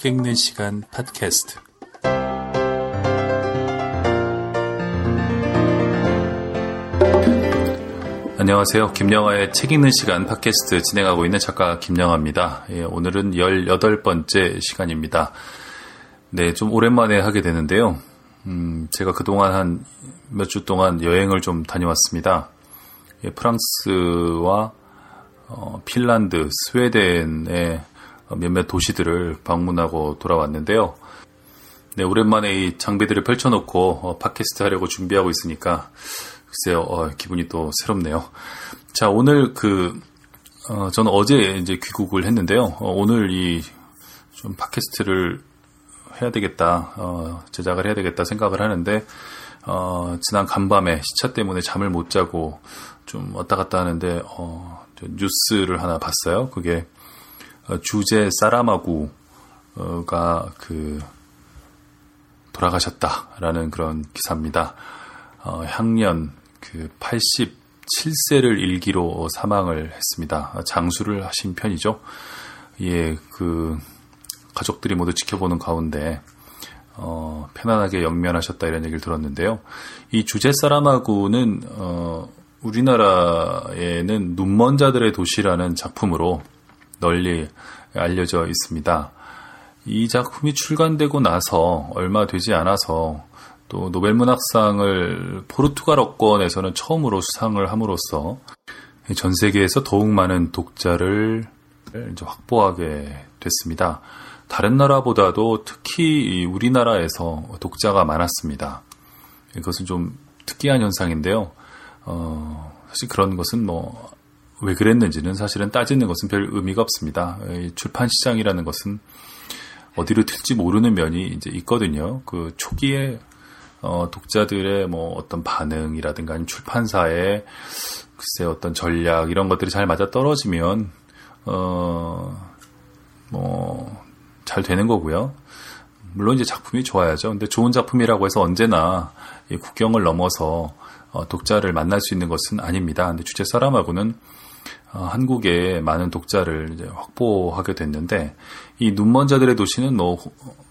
책 읽는 시간 팟캐스트. 안녕하세요. 김영하의 책 읽는 시간 팟캐스트 진행하고 있는 작가 김영하입니다. 예, 오늘은 18번째 시간입니다. 네, 좀 오랜만에 하게 되는데요. 음, 제가 그동안 한 몇 주 동안 여행을 좀 다녀왔습니다. 예, 프랑스와 어, 핀란드, 스웨덴의 몇몇 도시들을 방문하고 돌아왔는데요. 네, 오랜만에 이 장비들을 펼쳐놓고 어, 팟캐스트 하려고 준비하고 있으니까 글쎄요, 어, 기분이 또 새롭네요. 자, 오늘 그 어, 저는 어제 이제 귀국을 했는데요. 어, 오늘 이 좀 팟캐스트를 해야 되겠다, 어, 제작을 해야 되겠다 생각을 하는데 어, 지난 간밤에 시차 때문에 잠을 못 자고 좀 왔다 갔다 하는데 어, 뉴스를 하나 봤어요. 그게 어, 주제 사라마구가 그 돌아가셨다라는 그런 기사입니다. 어, 향년 그 87세를 일기로 사망을 했습니다. 장수를 하신 편이죠. 예, 그 가족들이 모두 지켜보는 가운데 어, 편안하게 영면하셨다 이런 얘기를 들었는데요. 이 주제 사람하고는 어, 우리나라에는 눈먼 자들의 도시라는 작품으로 널리 알려져 있습니다. 이 작품이 출간되고 나서 얼마 되지 않아서 또 노벨문학상을 포르투갈 어권에서는 처음으로 수상을 함으로써 전 세계에서 더욱 많은 독자를 확보하게 됐습니다. 다른 나라보다도 특히 우리나라에서 독자가 많았습니다. 이것은 좀 특이한 현상인데요. 어, 사실 그런 것은 뭐, 왜 그랬는지는 사실은 따지는 것은 별 의미가 없습니다. 출판 시장이라는 것은 어디로 튈지 모르는 면이 이제 있거든요. 그 초기에 어, 독자들의 뭐 어떤 반응이라든가 아니면 출판사의 글쎄 어떤 전략 이런 것들이 잘 맞아 떨어지면 어, 뭐 잘 되는 거고요. 물론 이제 작품이 좋아야죠. 근데 좋은 작품이라고 해서 언제나 이 국경을 넘어서 어, 독자를 만날 수 있는 것은 아닙니다. 근데 주제 사람하고는 어, 한국의 많은 독자를 확보하게 됐는데 이 눈먼 자들의 도시는 뭐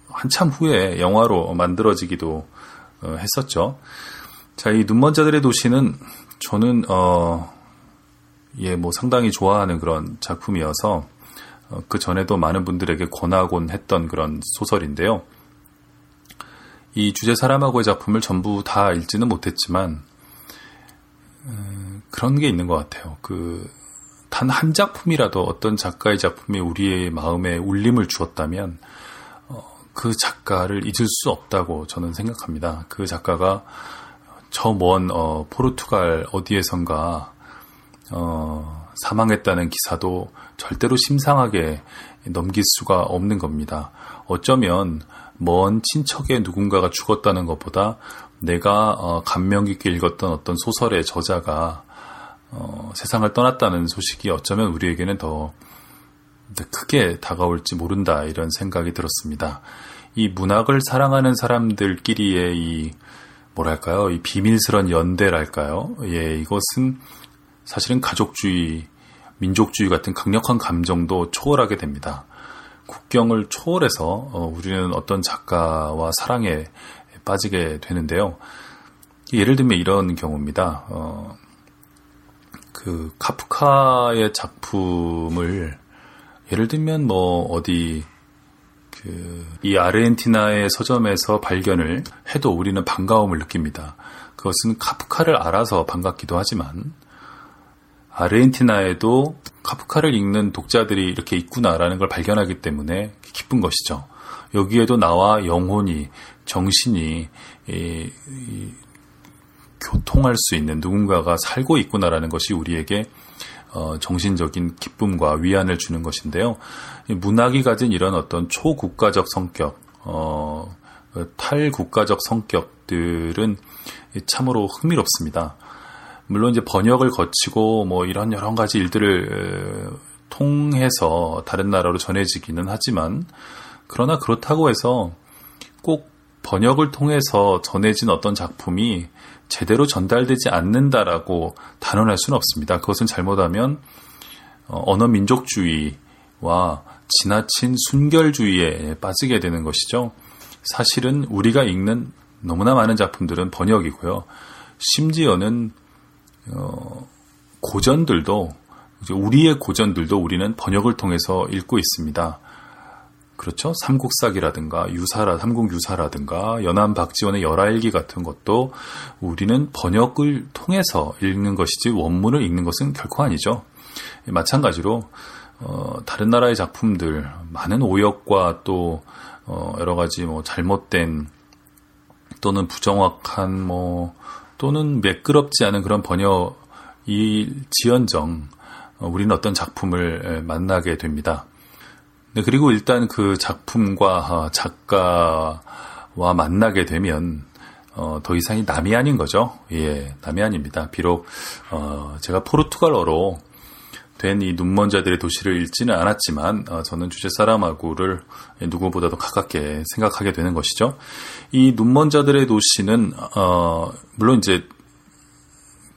한참 후에 영화로 만들어지기도 어, 했었죠. 자, 이 눈먼 자들의 도시는 저는 어, 예, 뭐 상당히 좋아하는 그런 작품이어서 어, 그 전에도 많은 분들에게 권하곤 했던 그런 소설인데요. 이 주제 사람하고의 작품을 전부 다 읽지는 못했지만 음, 그런 게 있는 것 같아요. 그 단 한 작품이라도 어떤 작가의 작품이 우리의 마음에 울림을 주었다면 어, 그 작가를 잊을 수 없다고 저는 생각합니다. 그 작가가 저먼 어, 포르투갈 어디에선가 어, 사망했다는 기사도 절대로 심상하게 넘길 수가 없는 겁니다. 어쩌면 먼 친척의 누군가가 죽었다는 것보다 내가 어, 감명 깊게 읽었던 어떤 소설의 저자가 어, 세상을 떠났다는 소식이 어쩌면 우리에게는 더 크게 다가올지 모른다 이런 생각이 들었습니다. 이 문학을 사랑하는 사람들끼리의 이 뭐랄까요 이 비밀스런 연대랄까요 예 이것은 사실은 가족주의 민족주의 같은 강력한 감정도 초월하게 됩니다. 국경을 초월해서 어, 우리는 어떤 작가와 사랑에 빠지게 되는데요. 예를 들면 이런 경우입니다. 어, 그 카프카의 작품을 예를 들면 뭐 어디 그 이 아르헨티나의 서점에서 발견을 해도 우리는 반가움을 느낍니다. 그것은 카프카를 알아서 반갑기도 하지만 아르헨티나에도 카프카를 읽는 독자들이 이렇게 있구나라는 걸 발견하기 때문에 기쁜 것이죠. 여기에도 나와 영혼이, 정신이 이, 이, 교통할 수 있는 누군가가 살고 있구나라는 것이 우리에게 어, 정신적인 기쁨과 위안을 주는 것인데요. 문학이 가진 이런 어떤 초국가적 성격, 어, 탈국가적 성격들은 참으로 흥미롭습니다. 물론 이제 번역을 거치고 뭐 이런 여러 가지 일들을 통해서 다른 나라로 전해지기는 하지만 그러나 그렇다고 해서 꼭 번역을 통해서 전해진 어떤 작품이 제대로 전달되지 않는다라고 단언할 수는 없습니다. 그것은 잘못하면 어, 언어 민족주의 와 지나친 순결주의에 빠지게 되는 것이죠. 사실은 우리가 읽는 너무나 많은 작품들은 번역이고요. 심지어는 어, 고전들도 우리의 고전들도 우리는 번역을 통해서 읽고 있습니다. 그렇죠? 삼국사기라든가 유사라, 삼국유사라든가 연암 박지원의 열하일기 같은 것도 우리는 번역을 통해서 읽는 것이지 원문을 읽는 것은 결코 아니죠. 마찬가지로 어, 다른 나라의 작품들 많은 오역과 또 어, 여러 가지 뭐 잘못된 또는 부정확한 뭐 또는 매끄럽지 않은 그런 번역이 지연정 어, 우리는 어떤 작품을 만나게 됩니다. 네, 그리고 일단 그 작품과 어, 작가와 만나게 되면 어, 더 이상이 남이 아닌 거죠. 예, 남이 아닙니다. 비록 어, 제가 포르투갈어로 된 이 눈먼자들의 도시를 읽지는 않았지만 어, 저는 주제 사람하고를 누구보다도 가깝게 생각하게 되는 것이죠. 이 눈먼자들의 도시는 어, 물론 이제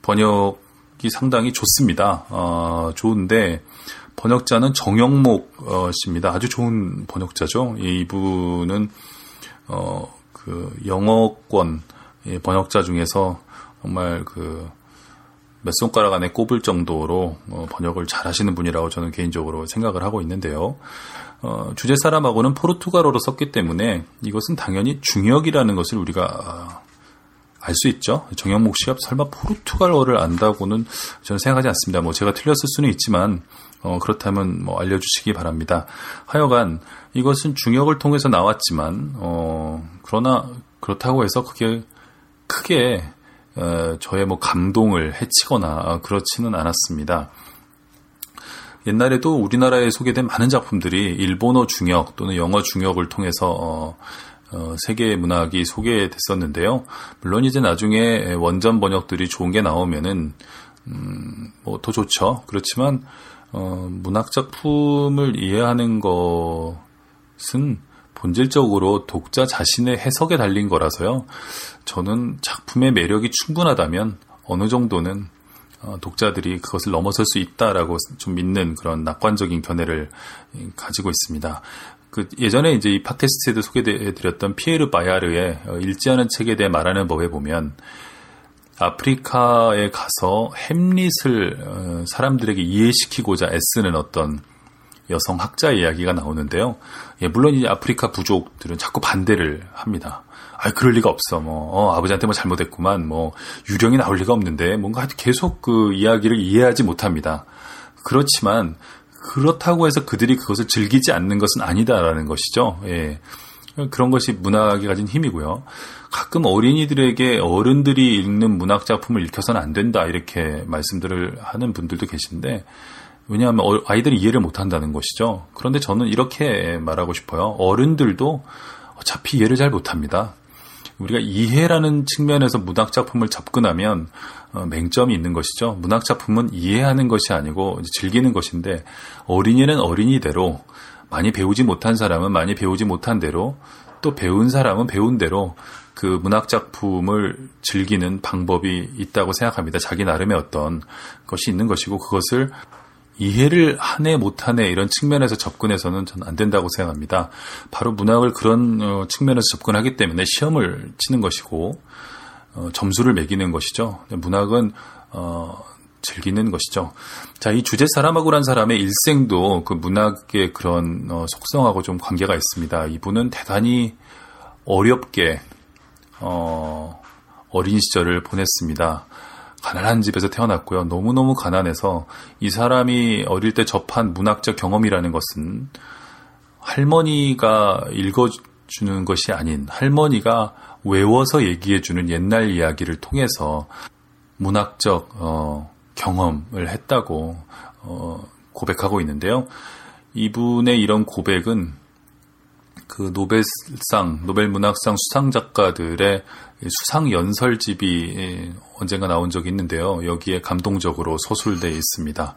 번역이 상당히 좋습니다. 어, 좋은데 번역자는 정영목 어, 씨입니다. 아주 좋은 번역자죠. 이분은 어, 그 영어권 번역자 중에서 정말 그 몇 손가락 안에 꼽을 정도로 어, 번역을 잘하시는 분이라고 저는 개인적으로 생각을 하고 있는데요. 어, 주제 사람하고는 포르투갈어로 썼기 때문에 이것은 당연히 중역이라는 것을 우리가 알 수 있죠. 정영목 씨가 설마 포르투갈어를 안다고는 저는 생각하지 않습니다. 뭐 제가 틀렸을 수는 있지만 어, 그렇다면 뭐 알려주시기 바랍니다. 하여간 이것은 중역을 통해서 나왔지만 어, 그러나 그렇다고 해서 그게 크게 어, 저의 뭐 감동을 해치거나 그렇지는 않았습니다. 옛날에도 우리나라에 소개된 많은 작품들이 일본어 중역 또는 영어 중역을 통해서 어, 어, 세계 문학이 소개됐었는데요. 물론 이제 나중에 원전 번역들이 좋은 게 나오면은 음, 뭐 더 좋죠. 그렇지만 어, 문학 작품을 이해하는 것은 본질적으로 독자 자신의 해석에 달린 거라서요. 저는 작품의 매력이 충분하다면 어느 정도는 어, 독자들이 그것을 넘어설 수 있다라고 좀 믿는 그런 낙관적인 견해를 가지고 있습니다. 그 예전에 이제 이 팟캐스트에도 소개해드렸던 피에르 바야르의 어, 읽지 않은 책에 대해 말하는 법에 보면 아프리카에 가서 햄릿을 어, 사람들에게 이해시키고자 애쓰는 어떤 여성 학자 이야기가 나오는데요. 예, 물론 이 아프리카 부족들은 자꾸 반대를 합니다. 아, 그럴 리가 없어. 뭐 어, 아버지한테 뭐 잘못했구만. 뭐 유령이 나올 리가 없는데 뭔가 계속 그 이야기를 이해하지 못합니다. 그렇지만 그렇다고 해서 그들이 그것을 즐기지 않는 것은 아니다라는 것이죠. 예. 그런 것이 문학이 가진 힘이고요. 가끔 어린이들에게 어른들이 읽는 문학 작품을 읽혀서는 안 된다 이렇게 말씀들을 하는 분들도 계신데 왜냐하면 어, 아이들이 이해를 못 한다는 것이죠. 그런데 저는 이렇게 말하고 싶어요. 어른들도 어차피 이해를 잘 못합니다. 우리가 이해라는 측면에서 문학 작품을 접근하면 어, 맹점이 있는 것이죠. 문학 작품은 이해하는 것이 아니고 즐기는 것인데 어린이는 어린이대로 많이 배우지 못한 사람은 많이 배우지 못한 대로 또 배운 사람은 배운 대로 그 문학 작품을 즐기는 방법이 있다고 생각합니다. 자기 나름의 어떤 것이 있는 것이고 그것을 이해를 하네 못하네 이런 측면에서 접근해서는 저는 안 된다고 생각합니다. 바로 문학을 그런 어, 측면에서 접근하기 때문에 시험을 치는 것이고 어, 점수를 매기는 것이죠. 문학은 어, 즐기는 것이죠. 자, 이 주제 사람하고란 사람의 일생도 그 문학의 그런 어, 속성하고 좀 관계가 있습니다. 이분은 대단히 어렵게 어, 어린 시절을 보냈습니다. 가난한 집에서 태어났고요. 너무너무 가난해서 이 사람이 어릴 때 접한 문학적 경험이라는 것은 할머니가 읽어주는 것이 아닌 할머니가 외워서 얘기해주는 옛날 이야기를 통해서 문학적 어, 경험을 했다고 어, 고백하고 있는데요. 이분의 이런 고백은 그 노벨상, 노벨 문학상 수상 작가들의 수상 연설집이 언젠가 나온 적이 있는데요. 여기에 감동적으로 서술되어 있습니다.